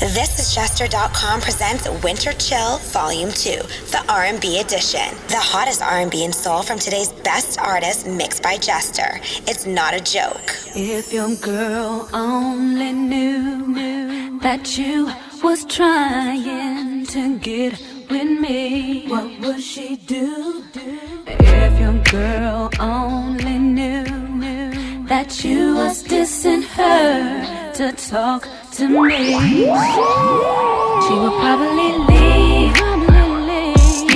This is Jester.com presents Winter Chill Volume 2, the R&B edition. The hottest R&B and soul from today's best artists mixed by Jester. It's not a joke. If your girl only knew that you was trying to get with me, what would she do? If your girl only knew that you was dissing her to talk to me, she will probably leave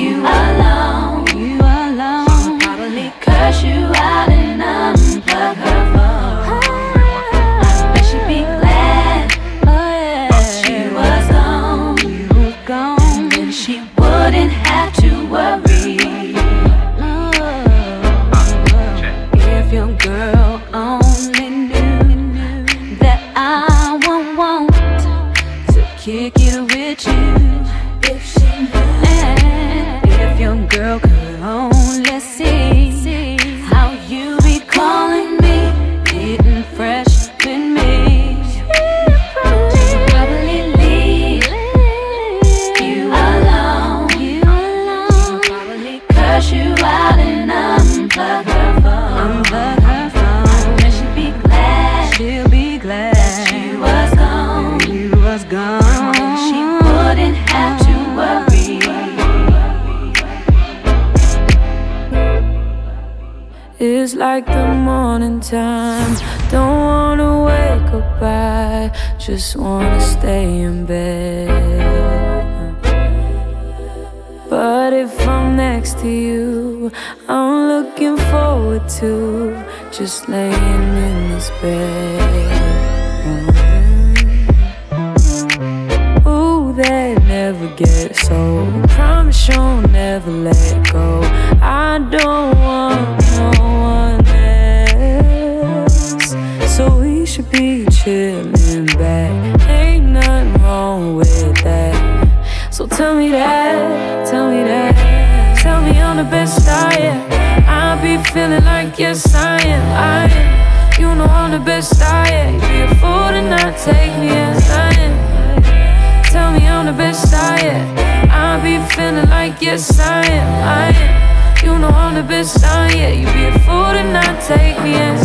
you alone. She will probably curse you out and unplug her. just wanna stay in bed. But if I'm next to you, I'm looking forward to just laying in this bed. Mm-hmm. Ooh, that never gets old. Promise you'll never let go. I don't feeling like yes I am, I am. You know I'm the best I am. Be a fool to not take me as I am. Tell me I'm the best I am. I be feeling like yes I am, I am. You know I'm the best I am. You be a fool to not take me as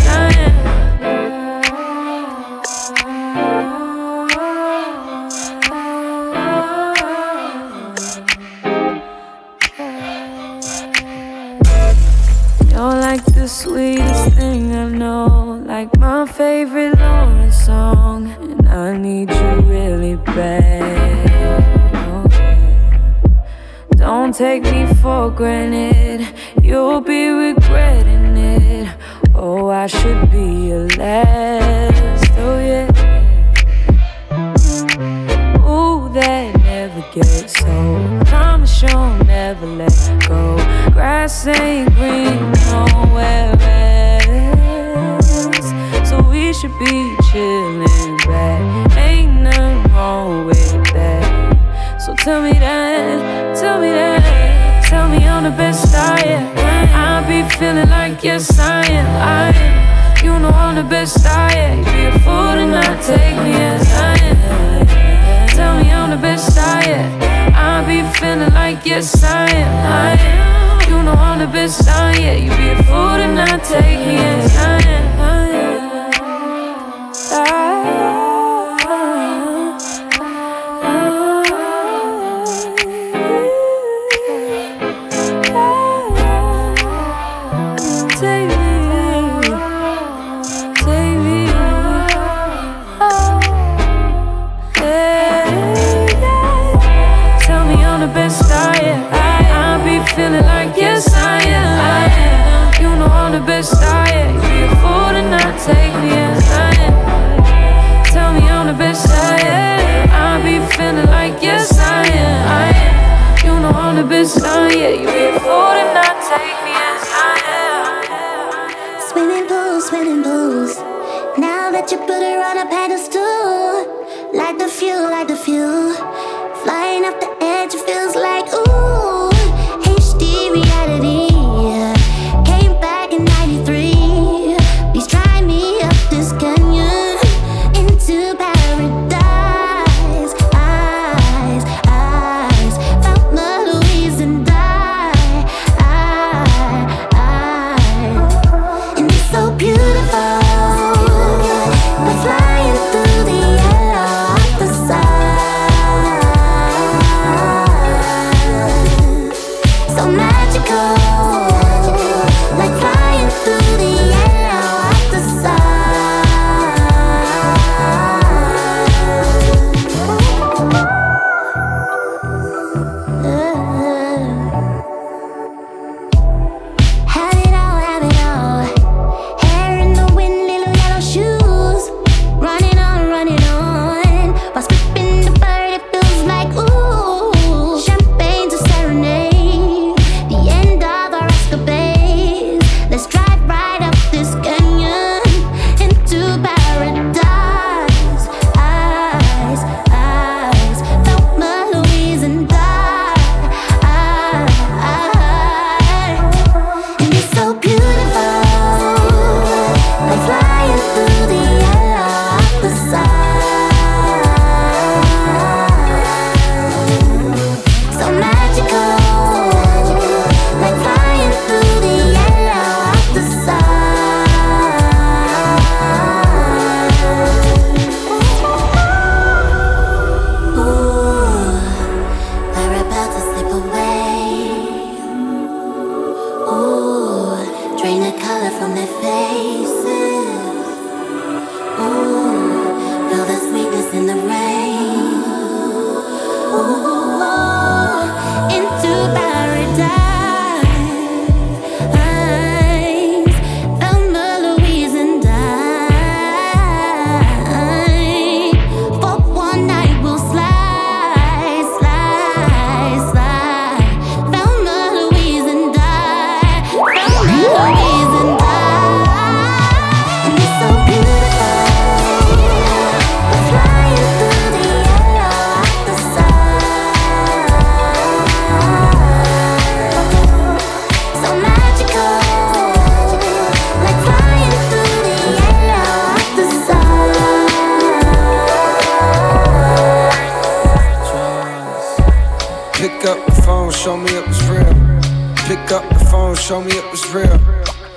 Pick up the phone, show me it was real.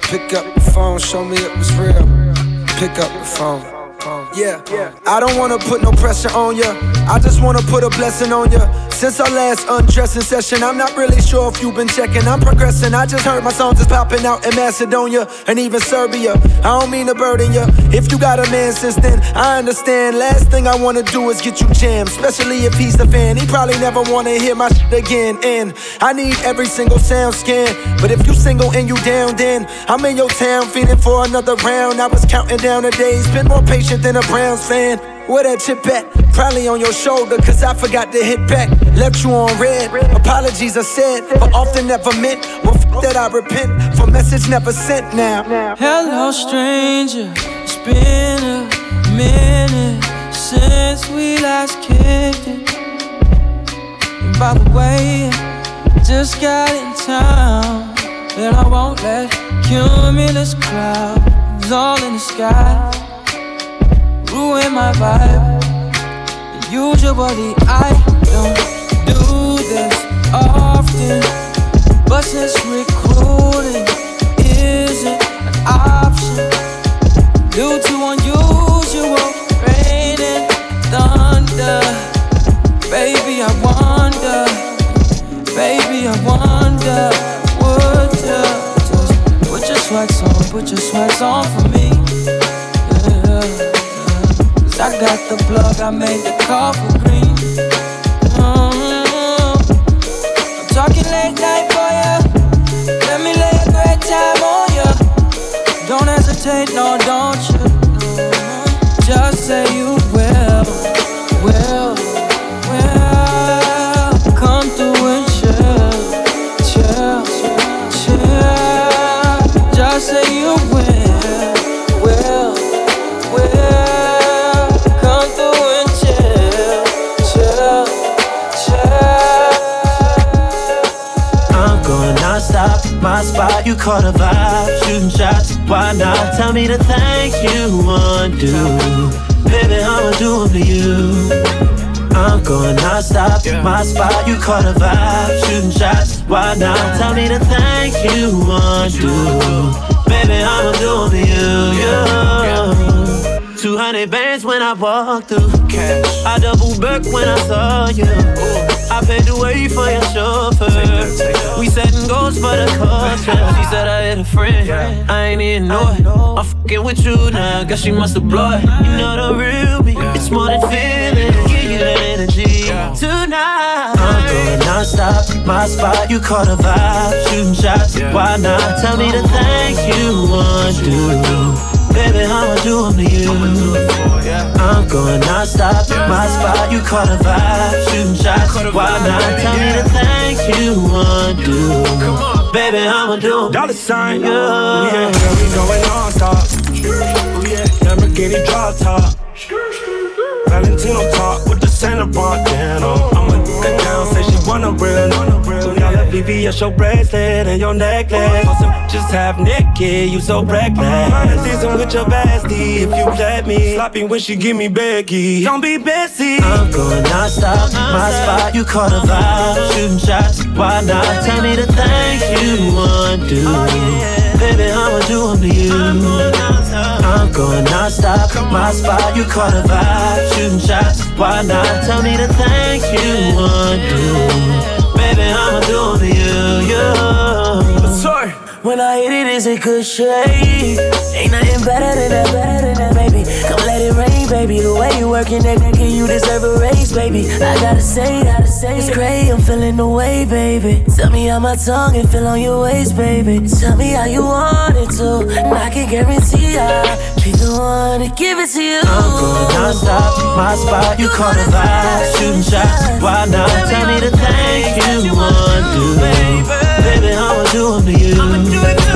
Pick up the phone, show me it was real. Pick up the phone. Yeah, I don't wanna put no pressure on ya. I just wanna put a blessing on ya. Since our last undressing session, I'm not really sure if you've been checking. I'm progressing. I just heard my songs is popping out in Macedonia and even Serbia. I don't mean to burden ya. If you got a man since then, I understand. Last thing I wanna do is get you jammed, especially if he's a fan. He probably never wanna hear my shit again. And I need every single sound scan. But if you single and you down, then I'm in your town feeling for another round. I was counting down the days, been more patient than a Browns fan. Where that chip at? Probably on your shoulder, cause I forgot to hit back. Left you on read. Apologies are said, but often never meant. Well, f- that I repent for message never sent now. Hello, stranger. It's been a minute since we last kicked it. And by the way, just got in town. And I won't let cumulus clouds all in the sky ruin my vibe. Usually I don't do this often, but since recruiting isn't an option due to unusual rain and thunder, baby I wonder, baby I wonder, would you just put your sweats on, put your sweats on for me? Yeah. I got the plug, I made the call for green. Mm-hmm. I'm talking late night for ya. Let me lay a great time on ya. Don't hesitate, no, don't you? Just say you will, will. My spot, you caught a vibe, shooting shots, why not? Tell me the things you want to do, baby, I'ma do them to you. I'm going non-stop, my spot, you caught a vibe, shooting shots, why not? Tell me the things you want to do, baby, I'ma do them to you, yeah. 200 bands when I walk through. Cash. I double back when I saw you. I paid the way for your chauffeur. We setting goals for the culture. She said I had a friend. I ain't even know it. I'm fucking with you now. Guess she must have blown it. You know the real me. It's more than feeling. Give you that energy tonight. I'm going non-stop. My spot, you caught a vibe. Shooting shots. Why not? Tell me the things you want to do. Baby, I'ma do them to you. I'm going non-stop. My spot, you caught a vibe. Shooting shots. Why not? Tell me the things you want to do. Baby, I'ma do them. Dolla Sign, Yeah. we going non-stop. Oh, yeah, Lamborghini drop top. Valentino top with the Santa bandana. I'ma down, say she want a real, so now let VVS your bracelet and your necklace. Just half naked, you so reckless. Minor season with your bestie, if you let me. Sloppy when she give me Becky. Don't be busy. I'm going non-stop. Uh-huh. Oh, my spot, you caught a vibe. Shooting shots. Why not? Tell me the things you want to do. Baby, I'ma do them to you. I'm going non-stop. My spot, you caught a vibe. Shooting shots. Why not? Tell me the things you want to do. Do to you. Yeah. Sorry. When I hit it, it's a good shade. Ain't nothing better than that, better than that, baby. Come let it rain, baby. The way you working that naked, you deserve a raise, baby. I gotta say, gotta say, it's great. I'm feeling the way, baby. Tell me how my tongue and feel on your waist, baby. Tell me how you want it to, and I can guarantee I'll be the one to give it to you. I'm going non-stop, my spot. You caught a vibe, shooting shots. Why not? Tell me the things you want to do, baby. I'ma do them to you.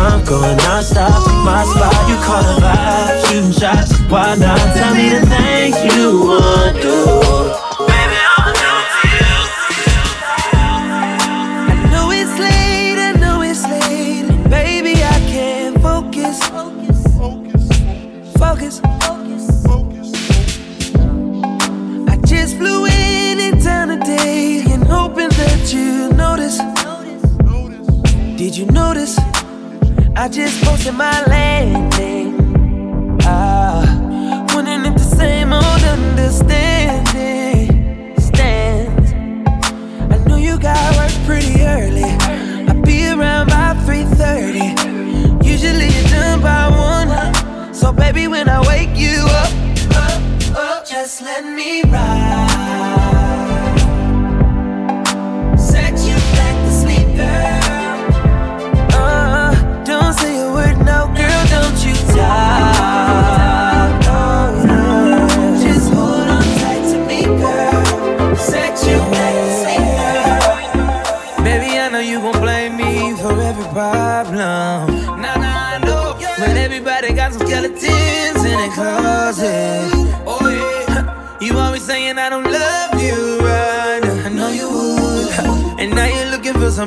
I'm going non-stop, my spot, you caught a vibe, shooting shots, why not? Tell me the things you want to I just posted my landing.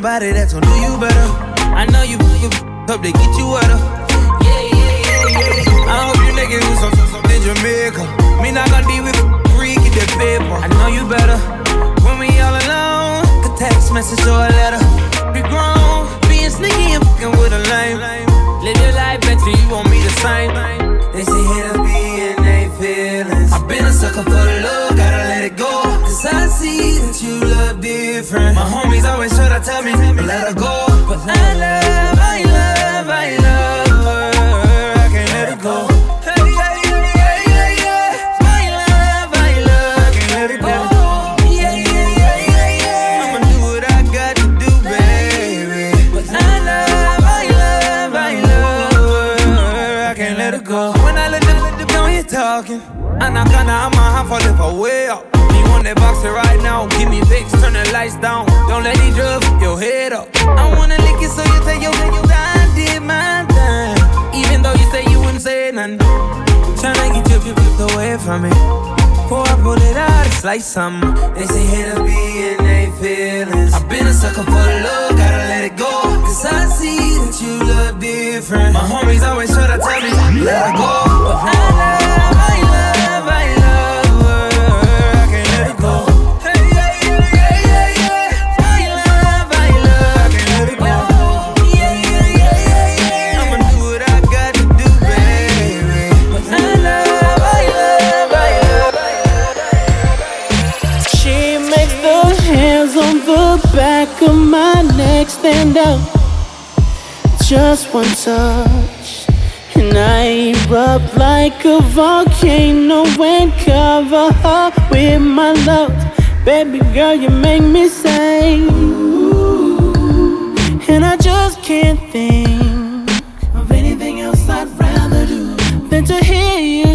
Somebody that's gonna do you better. I know you hope they get you wetter. Yeah, yeah, yeah, yeah. I hope you niggas do some, something Jamaica. Me not gonna deal with freak in the paper. I know you better when we all alone. A text message or a letter. Be grown being sneaky and fucking with a lame. Live your life better, you want me the same. Different. My homies always try to tell me, let her go. But I love, I love I can't let. I can't let it go. Yeah, yeah, yeah, yeah, yeah. I'ma do what I gotta do, baby. I love, I love her. I can't let it go. When I let it let the ground you talking. And I kinda, I'm a half fall if I way up. You that boxer right now? Give me Vicks, turn the lights down. Don't let these drugs your head up. I wanna lick it so you take your you I did my thing. Even though you say you wouldn't say nothing. Tryna get you, you, you away from me. Before I pull it out, it's like something. They say hit a B and they feelings. I've been a sucker for love, gotta let it go. Cause I see that you look different. My homies always try like a volcano and cover her with my love. Baby girl, you make me say, and I just can't think of anything else I'd rather do than to hear you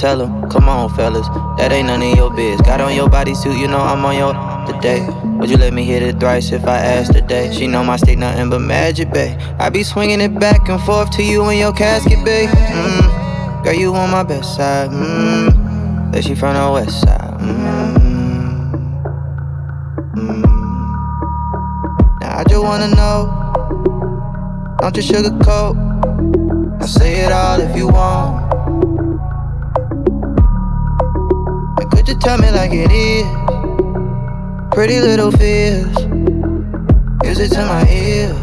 tell them. Come on, fellas. That ain't none of your biz. Got on your bodysuit, you know I'm on your today. Would you let me hit it thrice if I asked today? She know my stick nothing but magic, babe. I be swinging it back and forth to you in your casket, babe. Mm. Girl, you on my best side. Mm. That she from the west side. Mm. Now I just wanna know. Don't you sugarcoat I'll say it all if you want. Tell me like it is? Pretty little fears. Is it to my ears?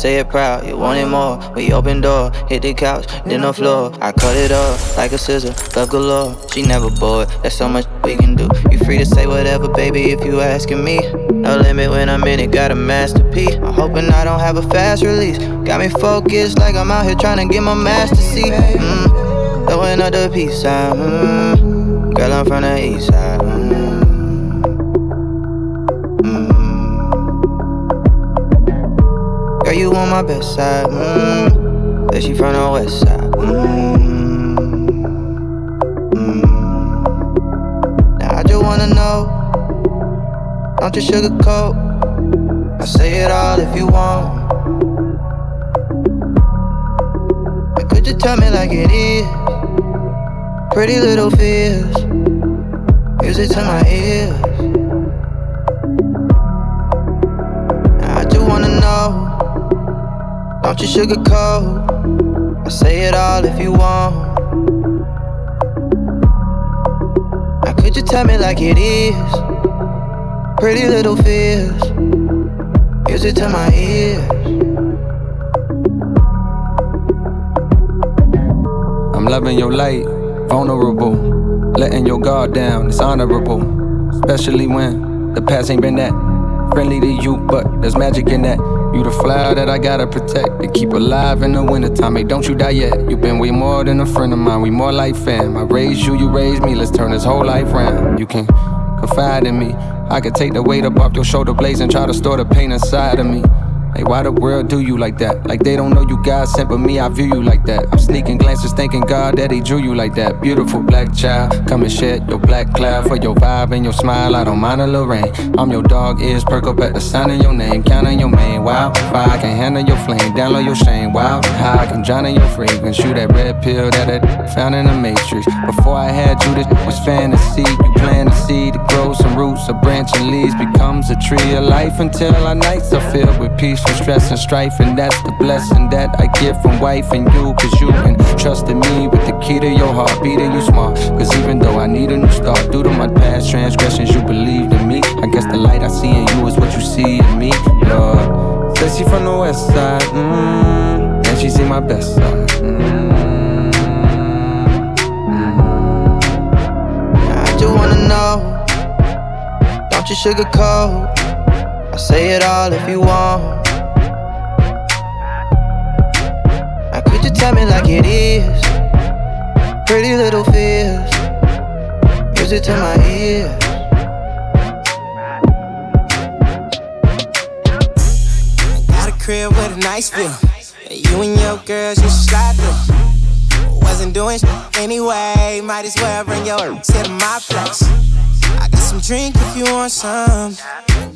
Say it proud. You want it more. We open door, hit the couch, then the floor. I cut it off like a scissor, love galore. She never bored. There's so much we can do. You free to say whatever, baby, if you asking me. No limit when I'm in it, got a masterpiece. I'm hoping I don't have a fast release. Got me focused like I'm out here trying to get my master seat. Mm, throwing up the peace sign. Mm, girl, I'm from the east side. You on my best side. Mm. She from the west side. Mm. Mm. Now I just wanna know. Don't you sugarcoat. I say it all if you want. But could you tell me like it is? Pretty little fears. Music to my ears. You sugarcoat. I'll say it all if you want. Now could you tell me like it is? Pretty little fears. Music to my ears. I'm loving your light, vulnerable. Letting your guard down, it's honorable. Especially when the past ain't been that friendly to you, but there's magic in that. You the flower that I gotta protect to keep alive in the wintertime. Hey, don't you die yet. you been way more than a friend of mine. We more like fam. I raised you, you raised me. Let's turn this whole life round. You can confide in me. I can take the weight up off your shoulder blades and try to store the pain inside of me. Hey, why the world do you like that? Like they don't know you God sent, but me, I view you like that. I'm sneaking glances, thanking God that He drew you like that. Beautiful black child, come and shed your black cloud for your vibe and your smile. I don't mind a little rain. I'm your dog, ears perk up at the sound of your name, counting your main. Wow, fire, I can handle your flame, download your shame. Wow, how I can drown in your fragrance, shoot that red pill that I found in the matrix. Before I had you, this was fantasy. You plant a seed to grow some roots, a branch and leaves becomes a tree of life until our nights are filled with peace from stress and strife, and that's the blessing that I get from wife and you. Cause you can trust in me with the key to your heart, beating you smart. Cause even though I need a new start, due to my past transgressions, you believed in me. I guess the light I see in you is what you see in me, Lord. Says she from the west side, mm, and she see my best side. Mm, I just wanna know, don't you sugarcoat. I say it all if you want. Tell me like it is. Pretty little fears. Music to my ears. Got a crib with a nice view. You and your girls, should slide through wasn't doing shit anyway. Might as well bring your to my place. I got some drink if you want some.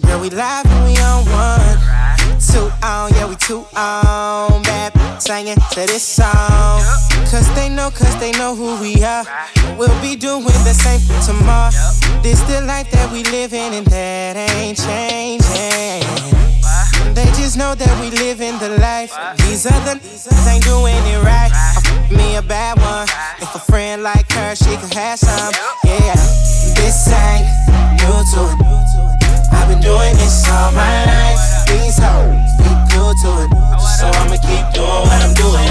Girl, we live and we on one. On, yeah, we two on. Bad singing to this song. Cause they know, cause they know who we are. We'll be doing the same tomorrow. This the life that we live in, and that ain't changing. They just know that we live in the life. These other niggas ain't doing it right. Me a bad one. If a friend like her, she could have some. Yeah, this ain't new to it. I've been doing this all my life. These hoes, be good to it. So I'ma keep doing what I'm doing.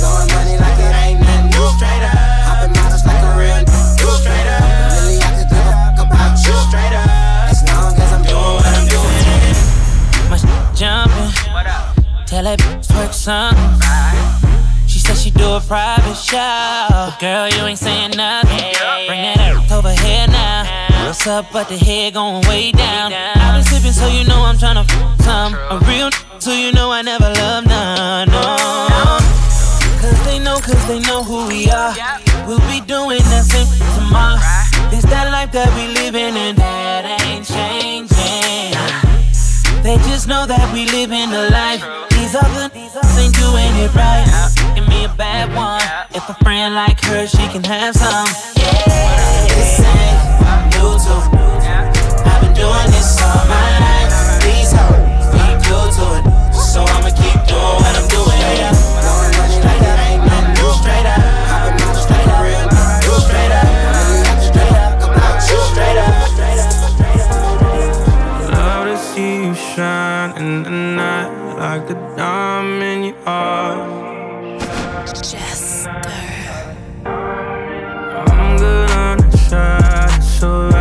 Blowing money like it ain't nothing new. Straight up. Hopping models like a real new. Straight up. Really, I could give a fuck about you. Straight up. As long as I'm doing what I'm doing. My jumping. Tell that bitch twerk something. She do a private show. But girl, you ain't saying nothing. Bring that ass over here now. What's up, but the head going way down. I've been sipping, so you know I'm tryna f some. A real so you know I never love none. No. Cause they know, cause they know who we are. We'll be doing that same tomorrow. This that life that we living and that ain't changing. They just know that we live in the life. These other ain't doing it right bad one. If a friend like her, she can have some. Yeah. This ain't new to I've been doing this all my life. These hoes be good to it, so I'ma keep doing what I'm doing. New. Straight up, straight up, new. Straight up, you you shine in the night like the diamond in your eyes. feels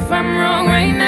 He can make you lose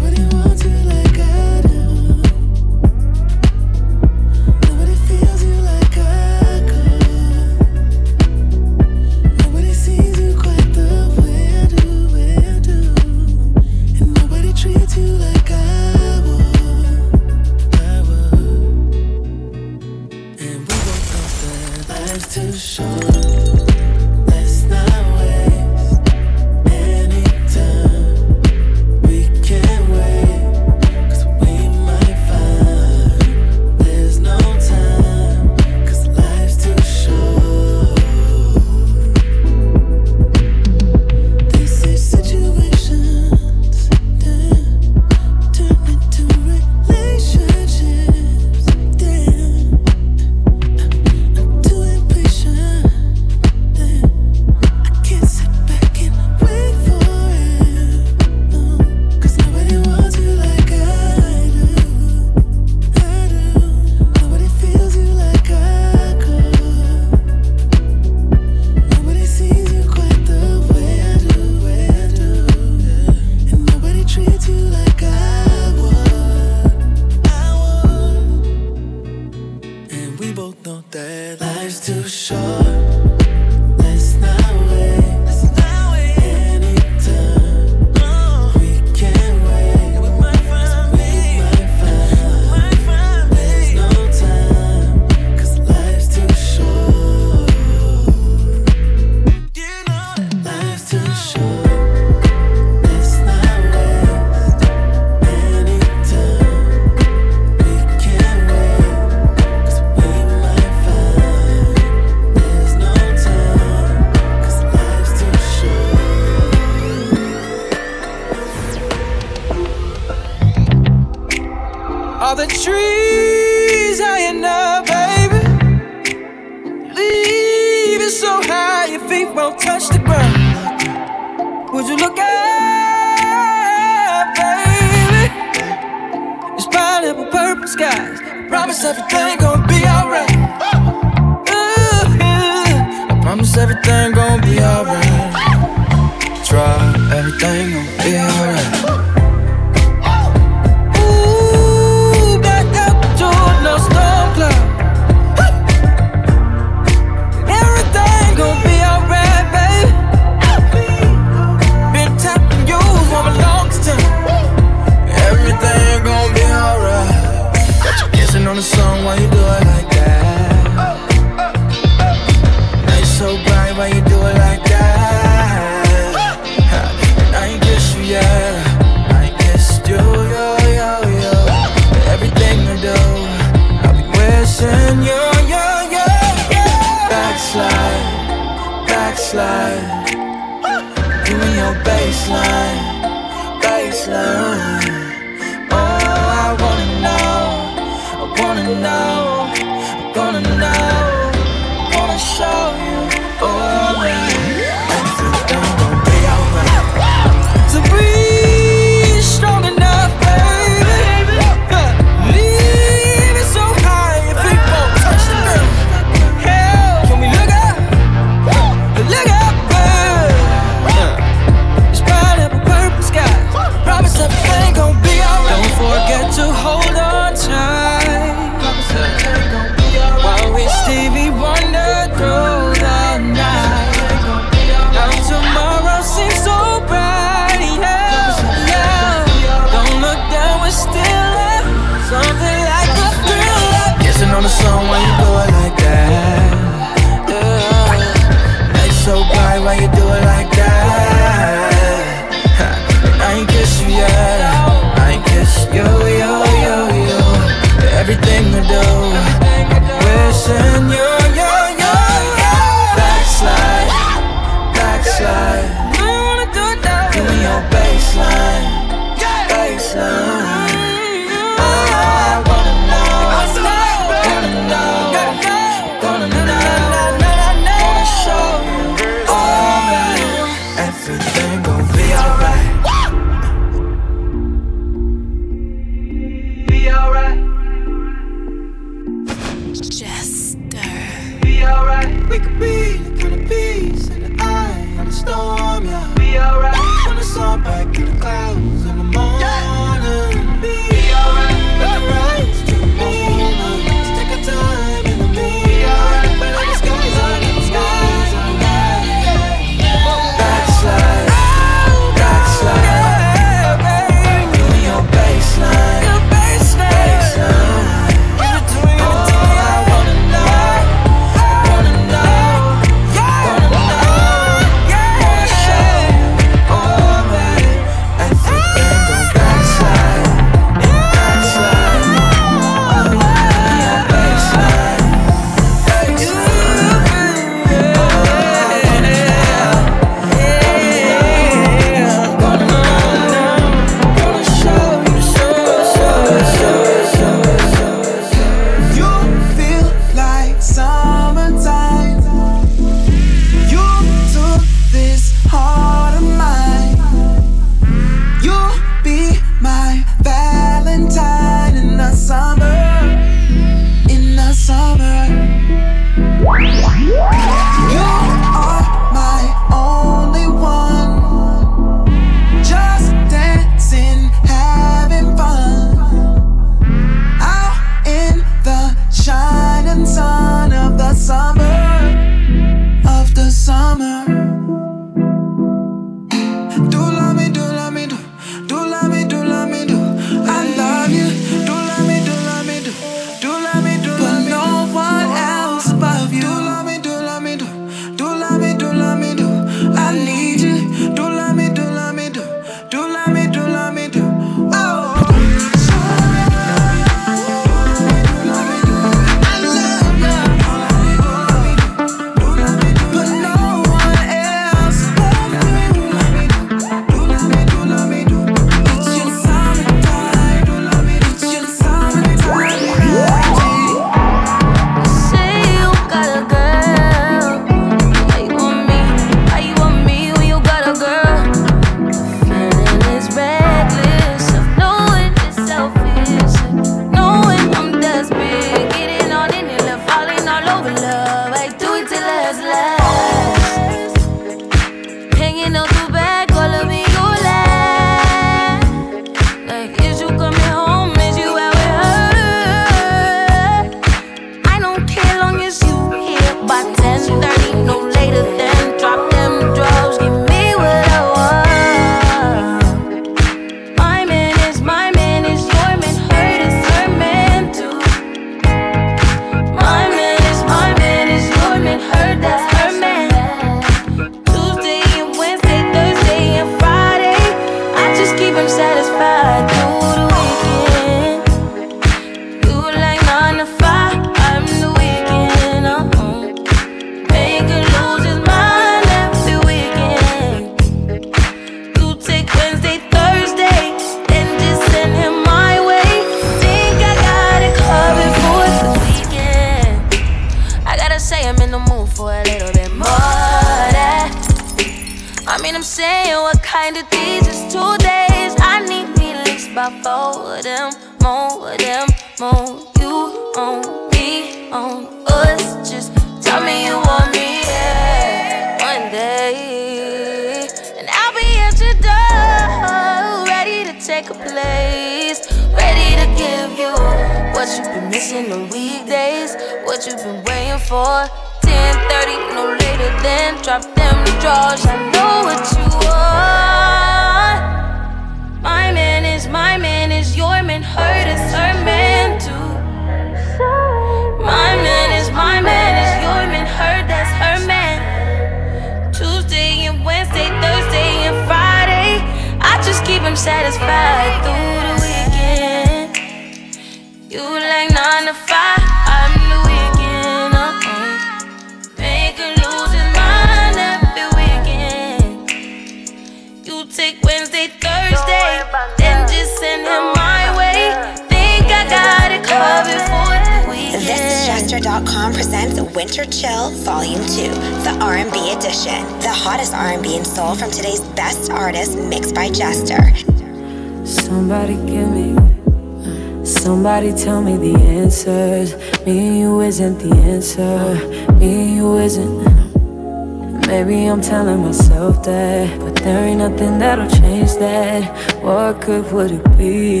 good would it be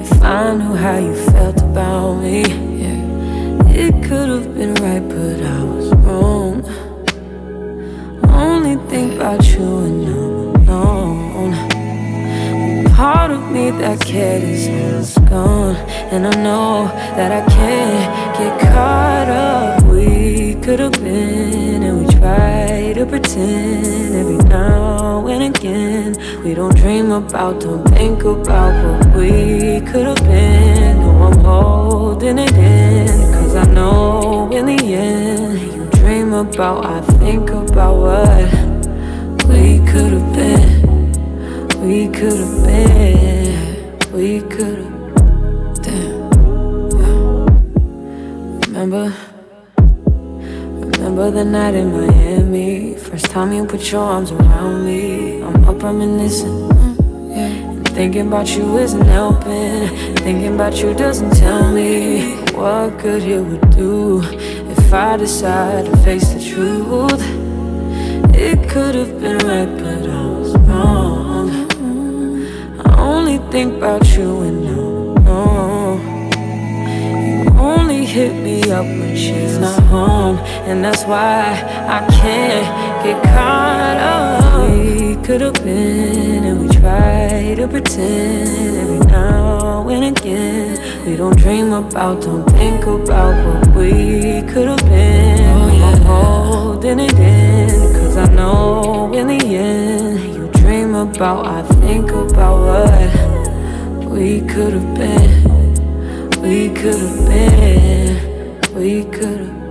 if I knew how you felt about me? Yeah. It could have been right, but I was wrong. Only think about you and I'm alone part of me that cared is gone. And I know that I can't get caught up. We could have been, and we tried to pretend now and again. We don't dream about, don't think about what we could have been. No, I'm holding it in, cause I know in the end, you dream about, I think about what we could have been. We could have been, we could have, damn. Remember, remember the night in Miami. First time you put your arms around me. I'm up reminiscing, mm, yeah. And thinking about you isn't helping. Thinking about you doesn't tell me what good it would do if I decide to face the truth. It could have been right, but I was wrong I only think about you and no, no. Hit me up when she's not home, and that's why I can't get caught up. We could have been, and we try to pretend every now and again. We don't dream about, don't think about what we could have been. Oh, yeah. I'm holding it in, cause I know in the end you dream about, I think about what we could have been. We could have been. We could have.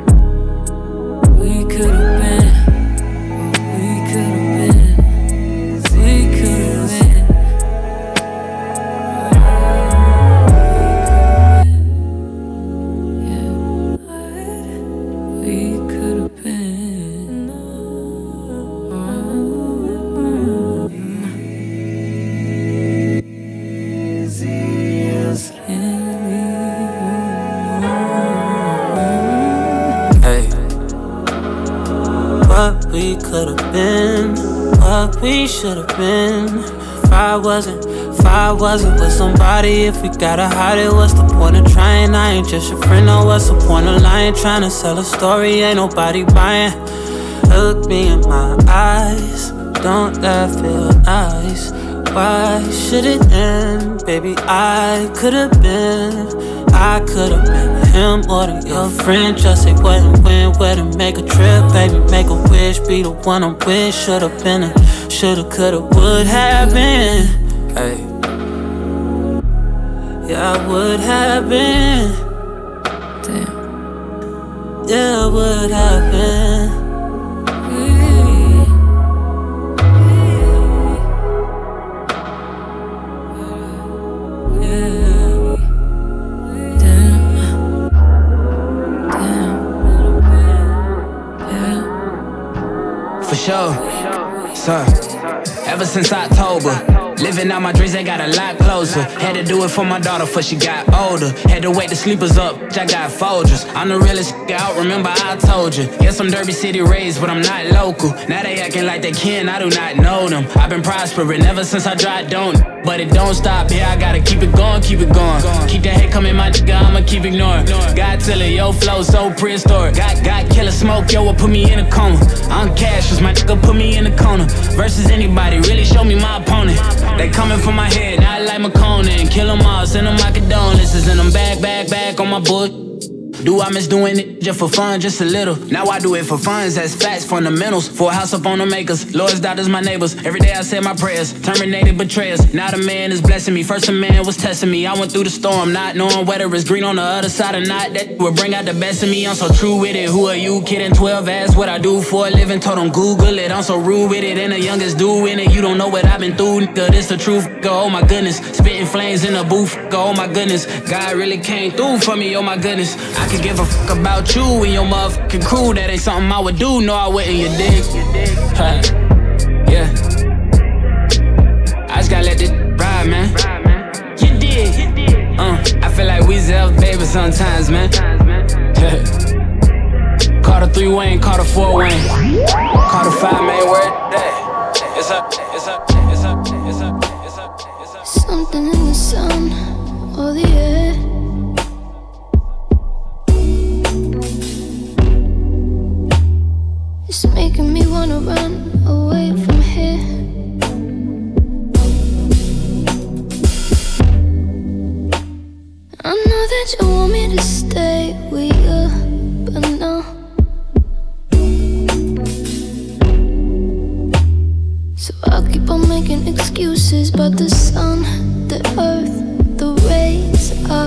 We should have been. If I wasn't, if I wasn't with somebody, if we gotta hide it, what's the point of trying? I ain't just your friend, no, what's the point of lying? Trying to sell a story, ain't nobody buying. Look me in my eyes, don't that feel nice? Why should it end? Baby, I could've been I could've been him or your friend. Just say what and when, where to make a trip, baby. Make a wish, be the one I'm with. Should've been a, shoulda, coulda, would have been. Hey. Yeah, I would have been. Damn. Yeah, I would have been. For sure. So, ever since October. Living out my dreams, they got a lot closer. Had to do it for my daughter before she got older. Had to wake the sleepers up, I got Folgers. I'm the realest out, remember I told you. Yes, I'm Derby City raised, but I'm not local. Now they acting like they can, I do not know them. I've been prospering ever since I tried don't. But it don't stop, yeah, I gotta keep it going, keep it going. Keep that hate coming, my nigga, I'ma keep ignoring. God tell it, yo, flow so prehistoric. Got, got killer smoke, yo, will put me in a coma. I'm cash, my nigga put me in a corner. Versus anybody, really show me my opponent. They coming for my head, not like McConan. Kill them all, send them my condolences, and I'm back, back, back on my book. Do I miss doing it just for fun, just a little? Now I do it for funds, that's facts, fundamentals. For a house up on the makers, Lord's daughters, my neighbors. Every day I say my prayers, terminated betrayers. Now the man is blessing me. First a man was testing me. I went through the storm, not knowing whether it's green on the other side or not. That would bring out the best of me. I'm so true with it. Who are you, kidding? 12 ass what I do for a living. Told them Google it. I'm so rude with it, and the youngest doing it. You don't know what I've been through, nigga. This the truth. Go, oh my goodness. Spitting flames in the booth. Go, oh my goodness. God really came through for me. Oh my goodness. I could give a fuck about you and your motherfucking crew. That ain't something I would do. No, I wouldn't, you dig? Huh. Yeah. I just gotta let this ride, man. You did. Uh, I feel like we Zell's baby sometimes, man. caught a three way, caught a four way, caught a five man. Where that? It's up, it's up, it's up, it's up, it's up, it's up. Something in the sun or the air. It's making me wanna run away from here. I know that you want me to stay with you, but no. So I'll keep on making excuses about the sun, the earth, the rays, our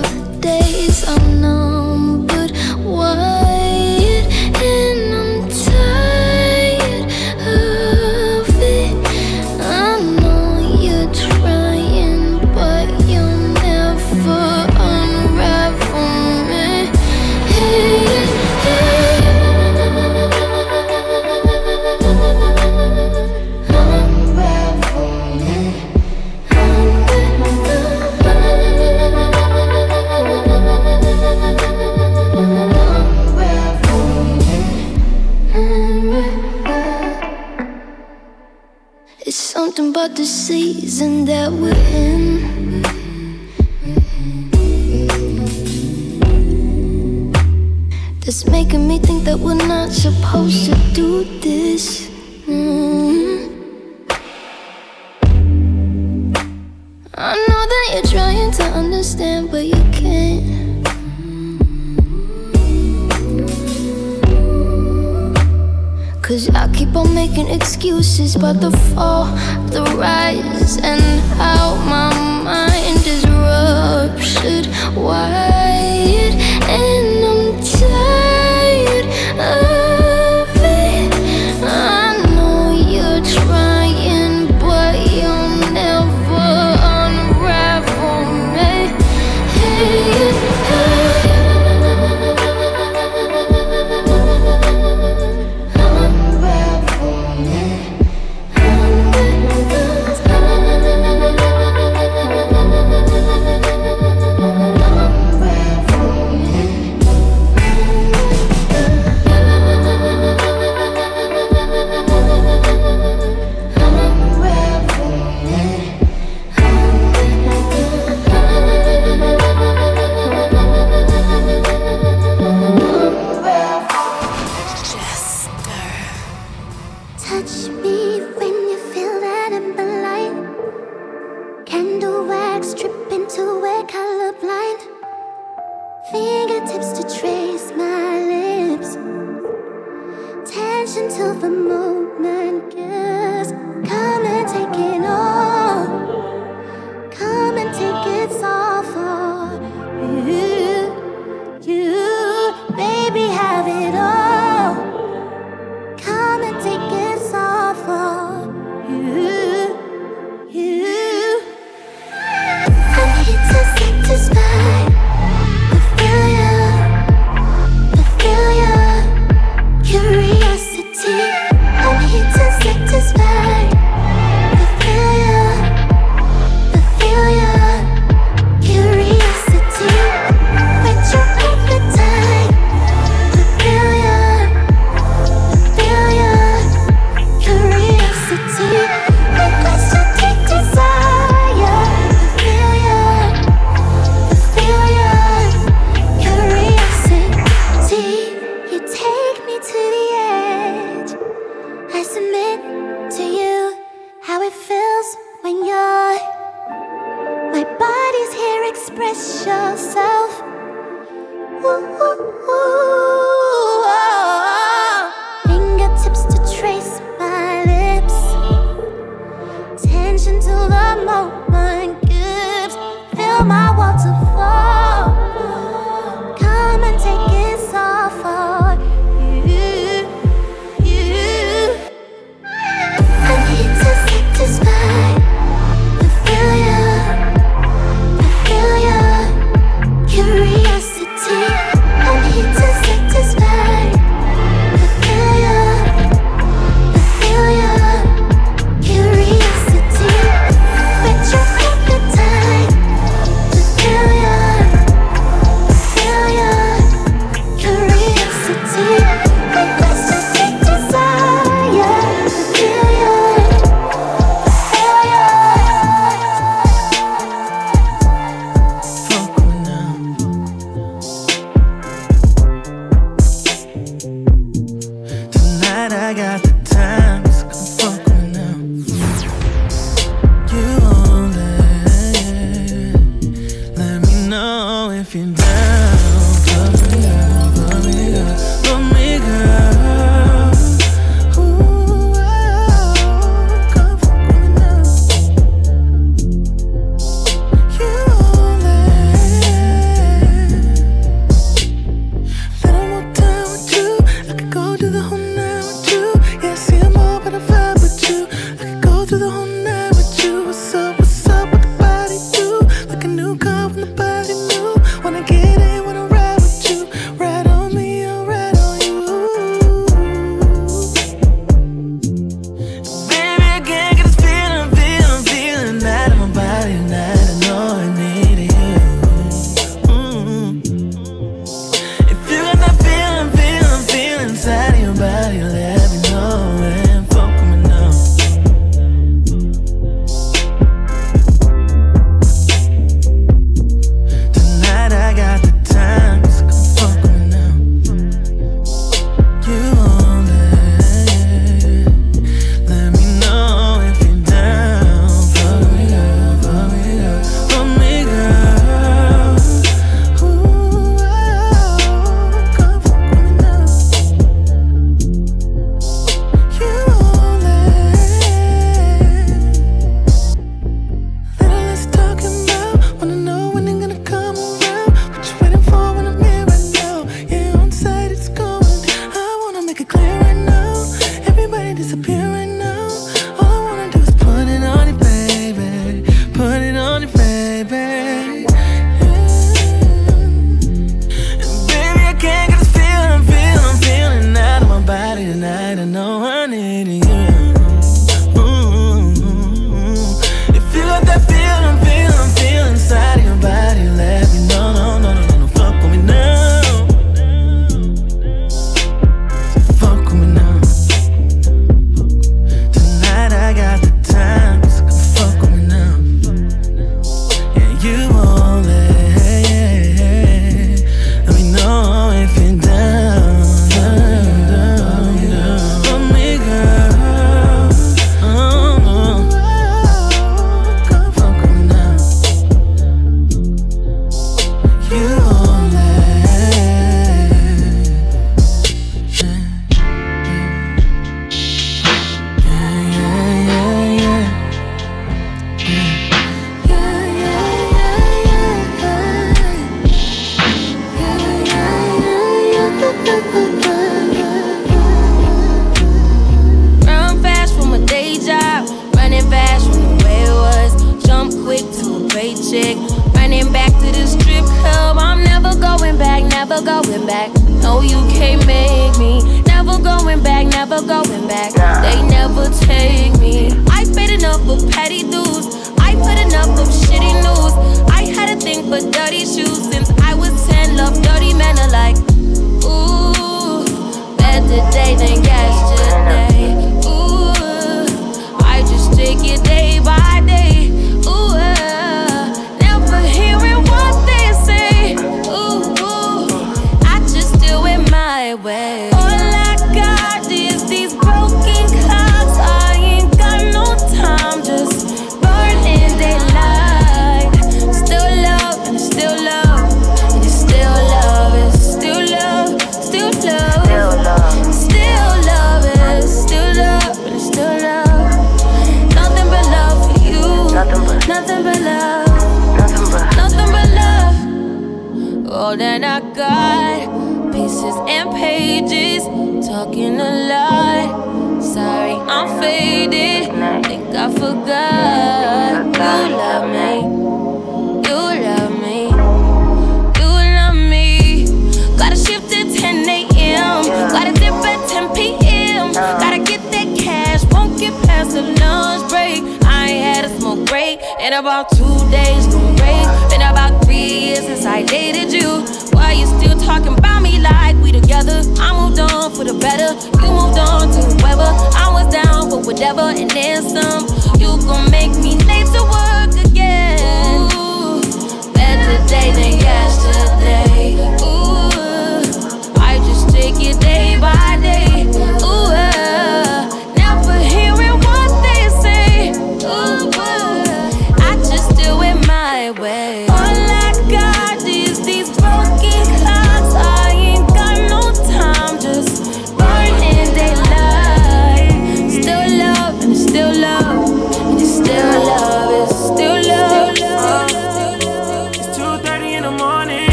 Till the moment gives.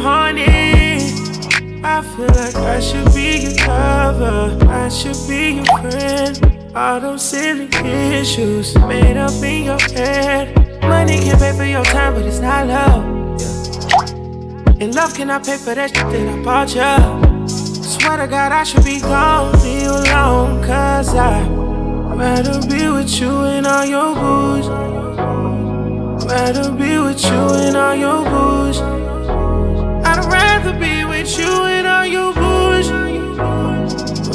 Honey, horny. I feel like I should be your lover, I should be your friend. All those silly issues made up in your head. Money can pay for your time, but it's not love. And love cannot pay for that shit that I bought you. Swear to God, I should be gone, leave you alone, cause I. Rather be with you and all your booze. Rather be with you and all your booze.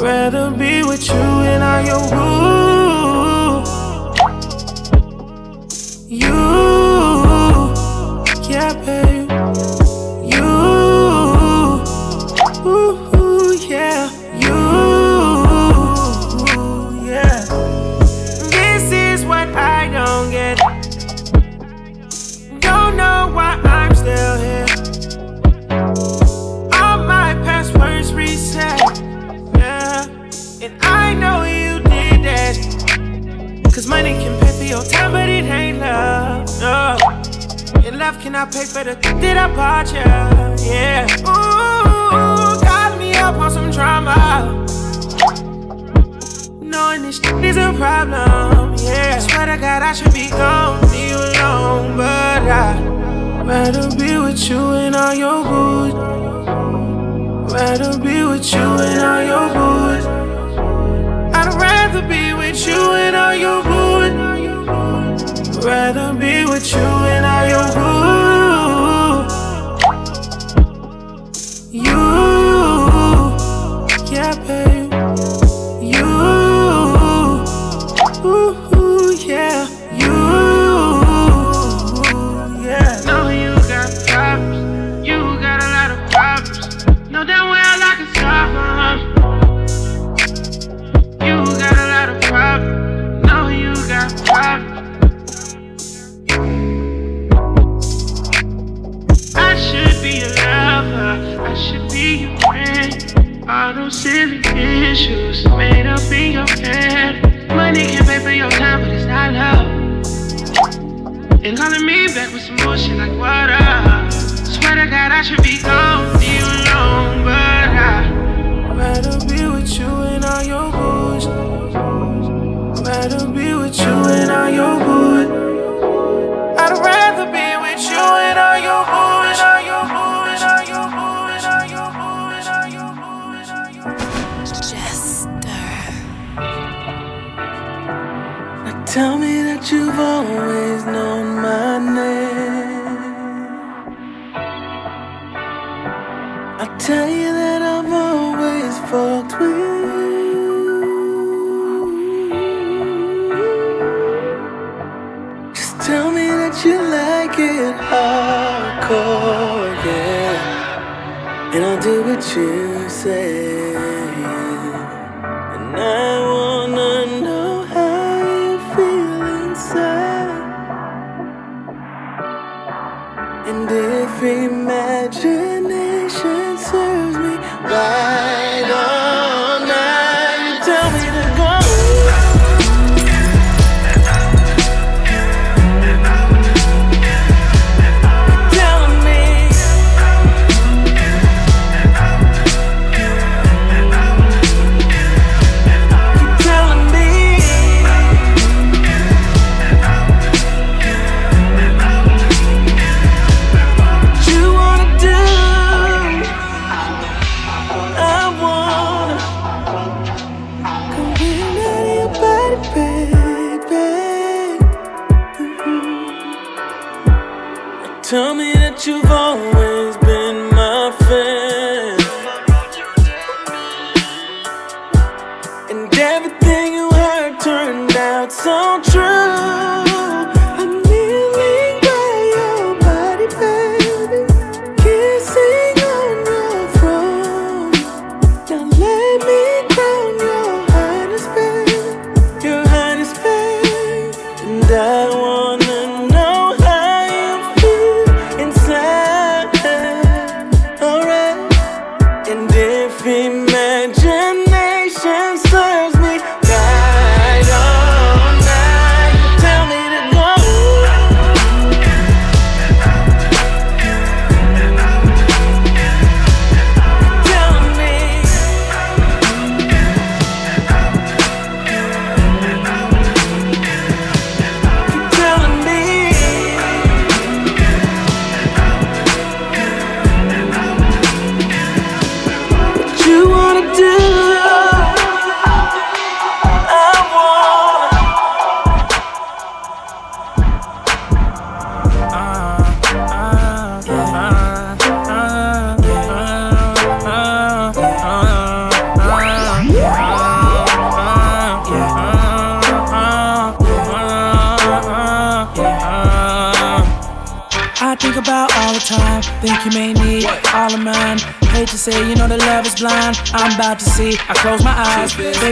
rather be with you and on your roof. You, yeah, babe. love cannot pay for the th- that I bought you. Yeah. Ooh, got me up on some drama. Knowing this th- is a problem. Yeah. Swear to God, I should be gone, Be alone, but I rather be with you and all your good. Rather be with you and all your good. I'd rather be with you and all your good. Rather be with you in all your good.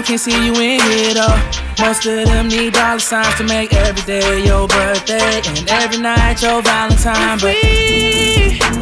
They can't see you in here though. Most of them need dollar signs to make every day your birthday and every night your Valentine. But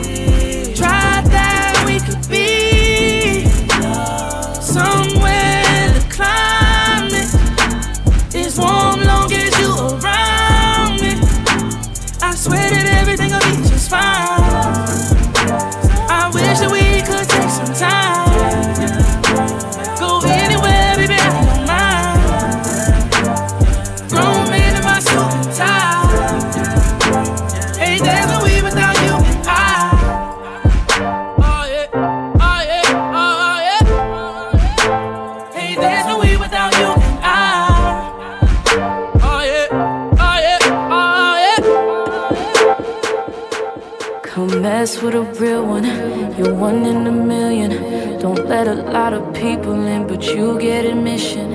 one in a million. Don't let a lot of people in, but you get admission.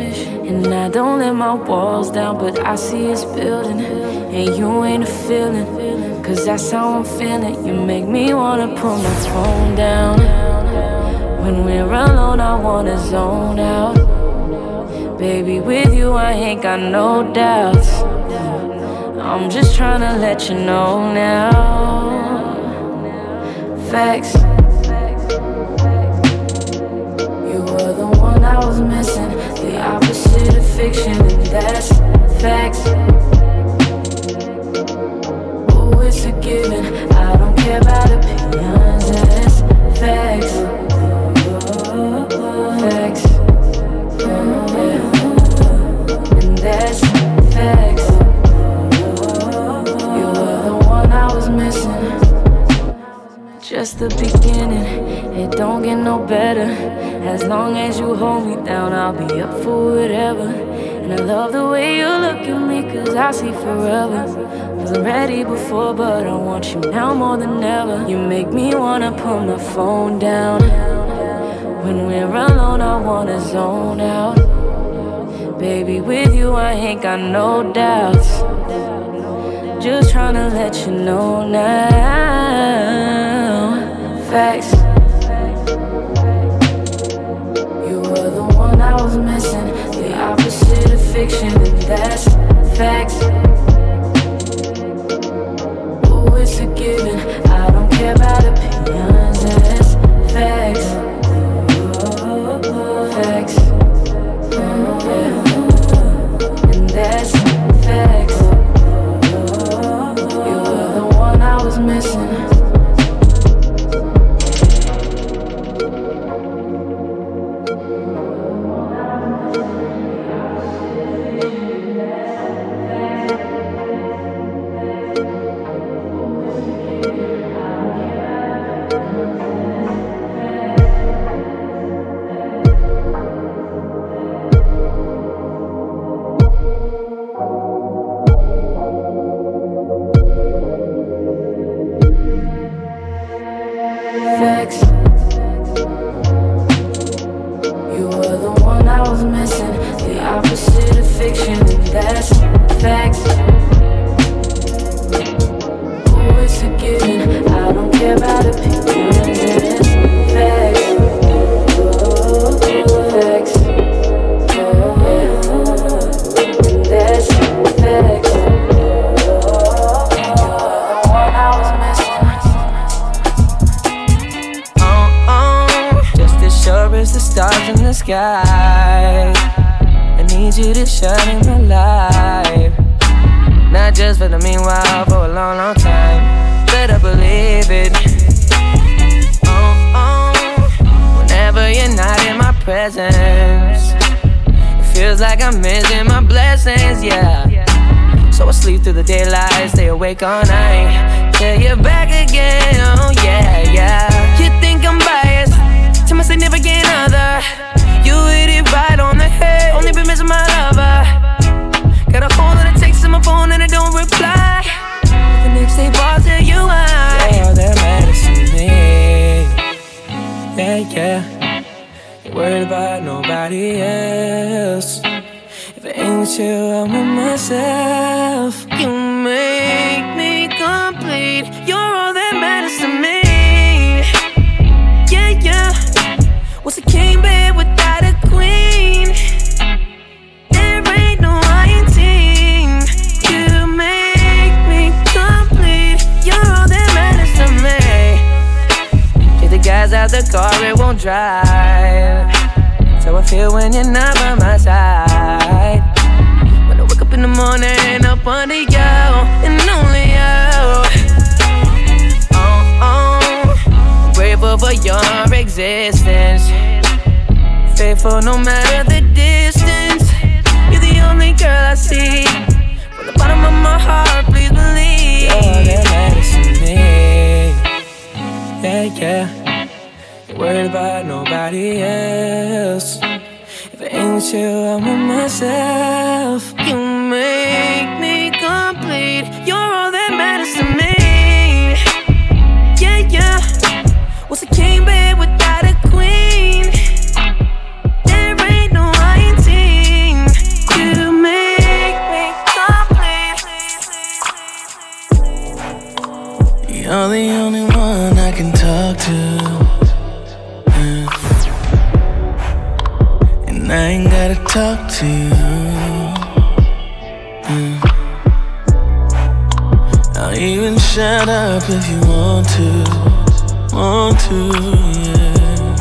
And I don't let my walls down, but I see it's building. And you ain't a feeling, cause that's how I'm feeling. You make me wanna put my phone down. When we're alone, I wanna zone out. Baby, with you, I ain't got no doubts. I'm just trying to let you know now. Facts. I was missing. The opposite of fiction, and that's facts. Oh, it's a given. I don't care about facts. And that's facts. You were the one I was missing. Just the beginning, it don't get no better as long as you hold me down, I'll be up for whatever. And I love the way you look at me, cause I see forever. Wasn't ready before, but I want you now more than ever. You make me wanna put my phone down. When we're alone, I wanna zone out. Baby, with you, I ain't got no doubts. Just trying to let you know now. Facts. Opposite of fiction, and that's facts. Oh, it's a given. I don't care about opinions, sky. I need you to shine in my life. Not just for the meanwhile, for a long, long time. Better believe it. Oh, oh. Whenever you're not in my presence, it feels like I'm missing my blessings, yeah. So I sleep through the daylight, stay awake all night. You're the only one I can talk to. And I ain't gotta talk to you. I'll even shut up if you want to. Want to, yeah.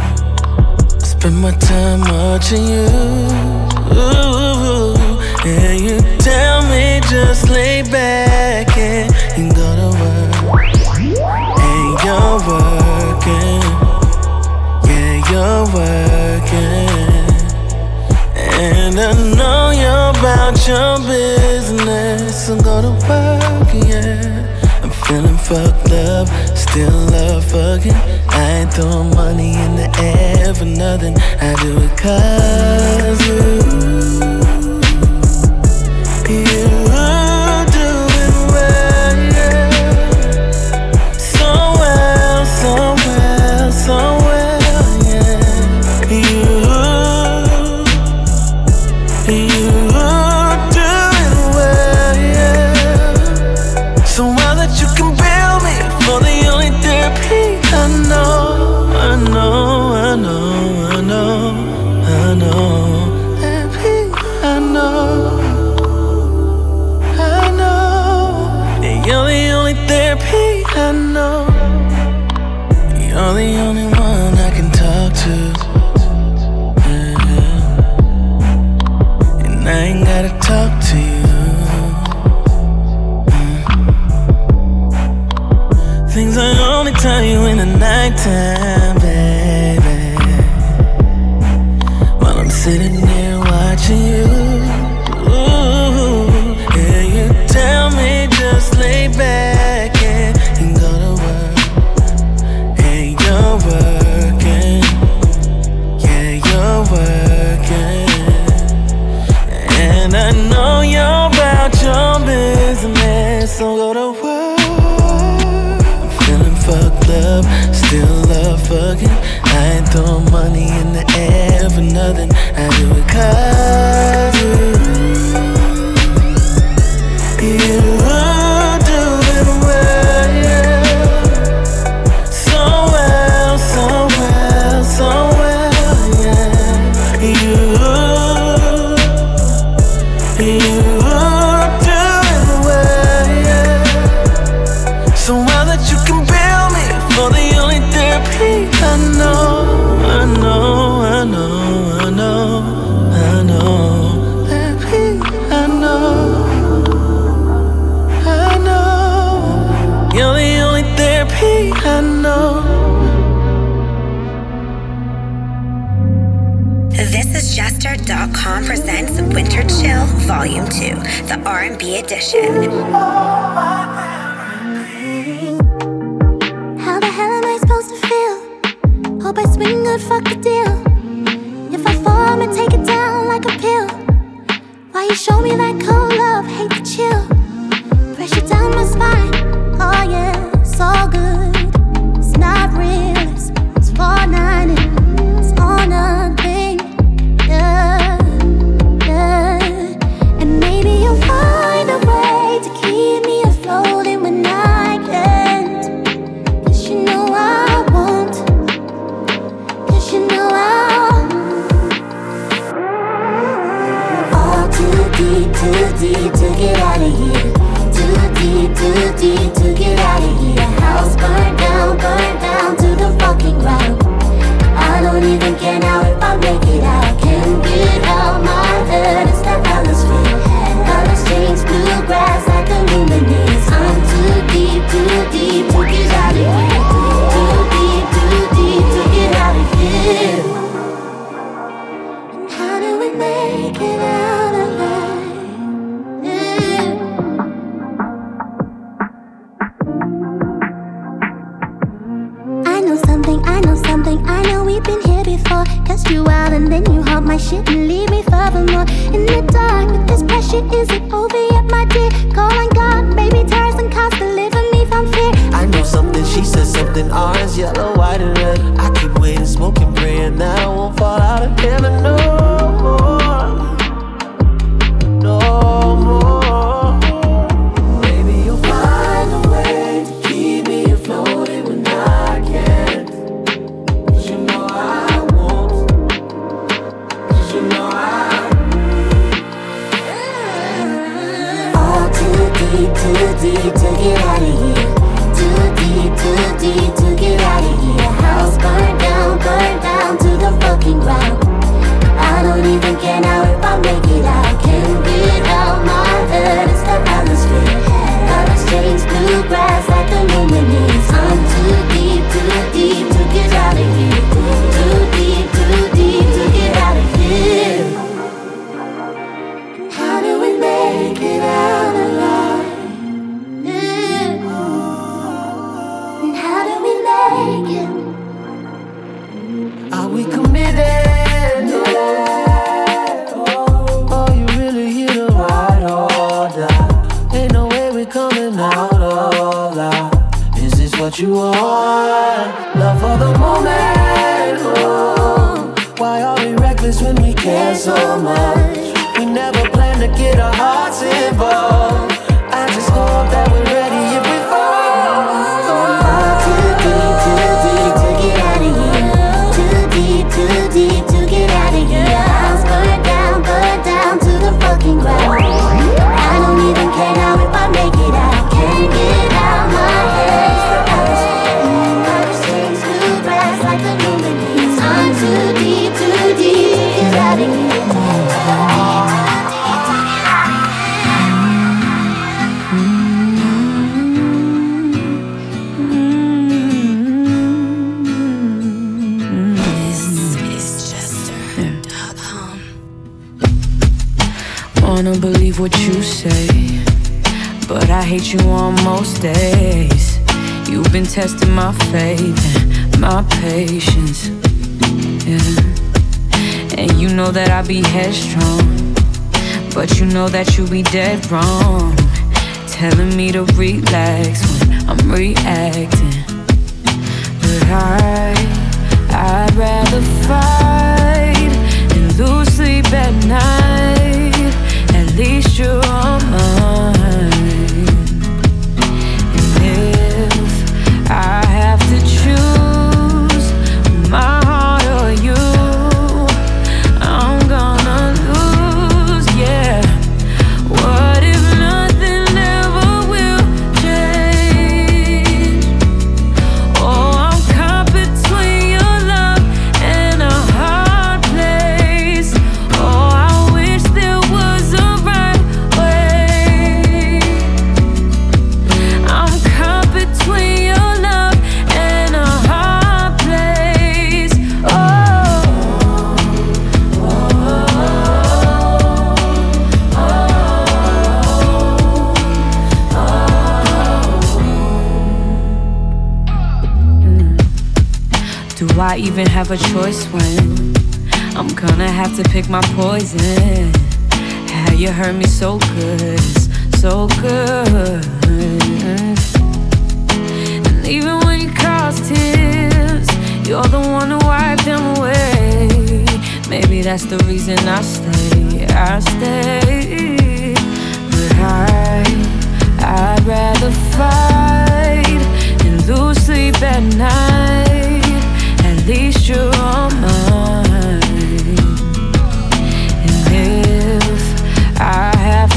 Spend my time watching you. And you tell me just lay back and you're working. Yeah, you're working. And I know you're about your business. So go to work, yeah. I'm Feeling fucked up, still love fucking. I ain't throwing money in the air for nothing. I do it cause you. Even have a choice when I'm gonna have to pick my poison? How you hurt me so good, so good. And even when you cause tears, you're the one who wiped them away. Maybe that's the reason I stay, I stay. But I, I'd rather fight and lose sleep at night least you're on mine. And if I have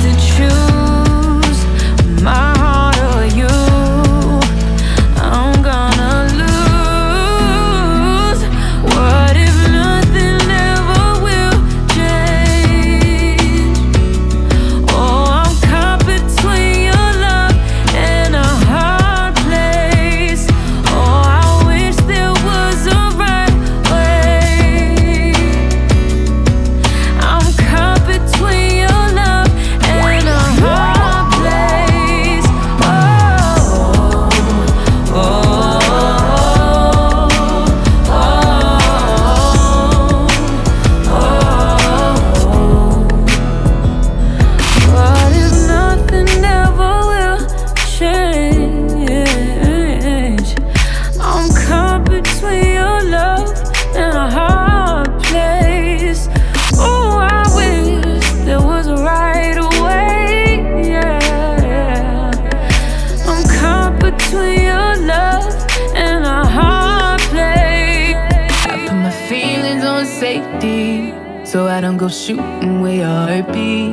go shooting where your be.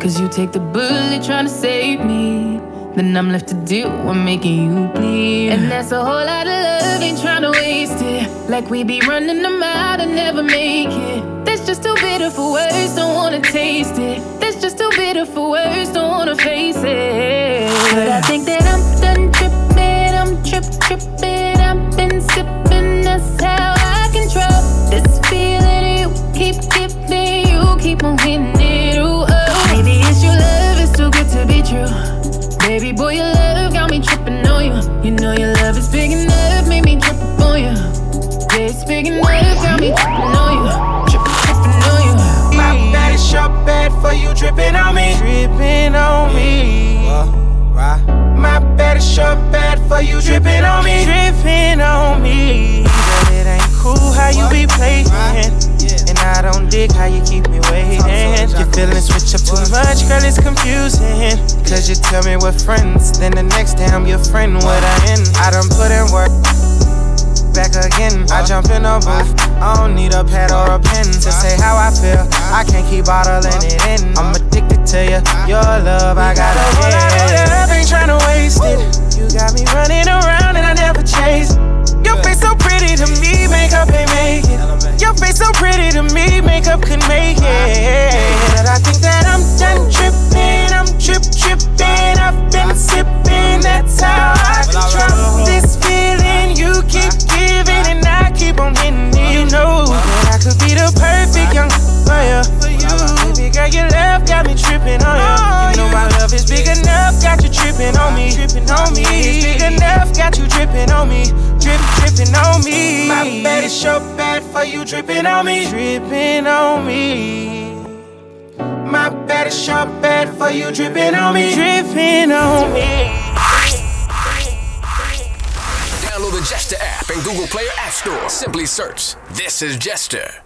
Cause you take the bullet trying to save me. Then I'm left to deal with making you bleed. And that's a whole lot of love, ain't trying to waste it. Like we be running them out and never make it. That's just too bitter for words, don't wanna taste it. That's just too bitter for words, don't wanna face it. But I think that I'm done tripping, I'm trip tripping. I've been sipping, that's how keep on hitting it. Ooh, oh. Maybe it's your love, it's too good to be true. Baby boy, your love got me tripping on you. You know your love is big enough, made me trip up on you. Yeah, it's big enough, got me tripping on you. Tripping, tripping on you. My bad is your bad for you dripping on me. Dripping on me. Uh, My bad is your bad for you dripping on me. Dripping on me. But it ain't cool how you be playing. I don't dig how you keep me waiting. Your feelings switch up too much, girl, it's confusing. Cause you tell me we're friends, then the next day I'm your friend, what I end. I done put in work back again. I jump in a booth. I don't need a pad or a pen to say how I feel. I can't keep bottling it in. I'm addicted to you. Your love, I gotta get. I ain't trying to waste it. You got me running around and I never chase. Your face so pretty to me, makeup ain't make it. Your face so pretty to me, makeup could make it. But I think that I'm done tripping. I'm trip tripping. I've been sipping. That's how I control this feeling. You keep giving and I keep on hitting it. You know that I could be the perfect young fire for you. Baby girl, your love got me tripping on you. You know my love is big enough, got you tripping on me. Tripping on me. It's big enough, got you dripping on me. Drip, dripping on me. My bed is so bad for you, dripping on me. Dripping on me. My bed is so bad for you, dripping on me. Dripping on me. Download the Jester app and Google Play or App Store. Simply search This is Jester.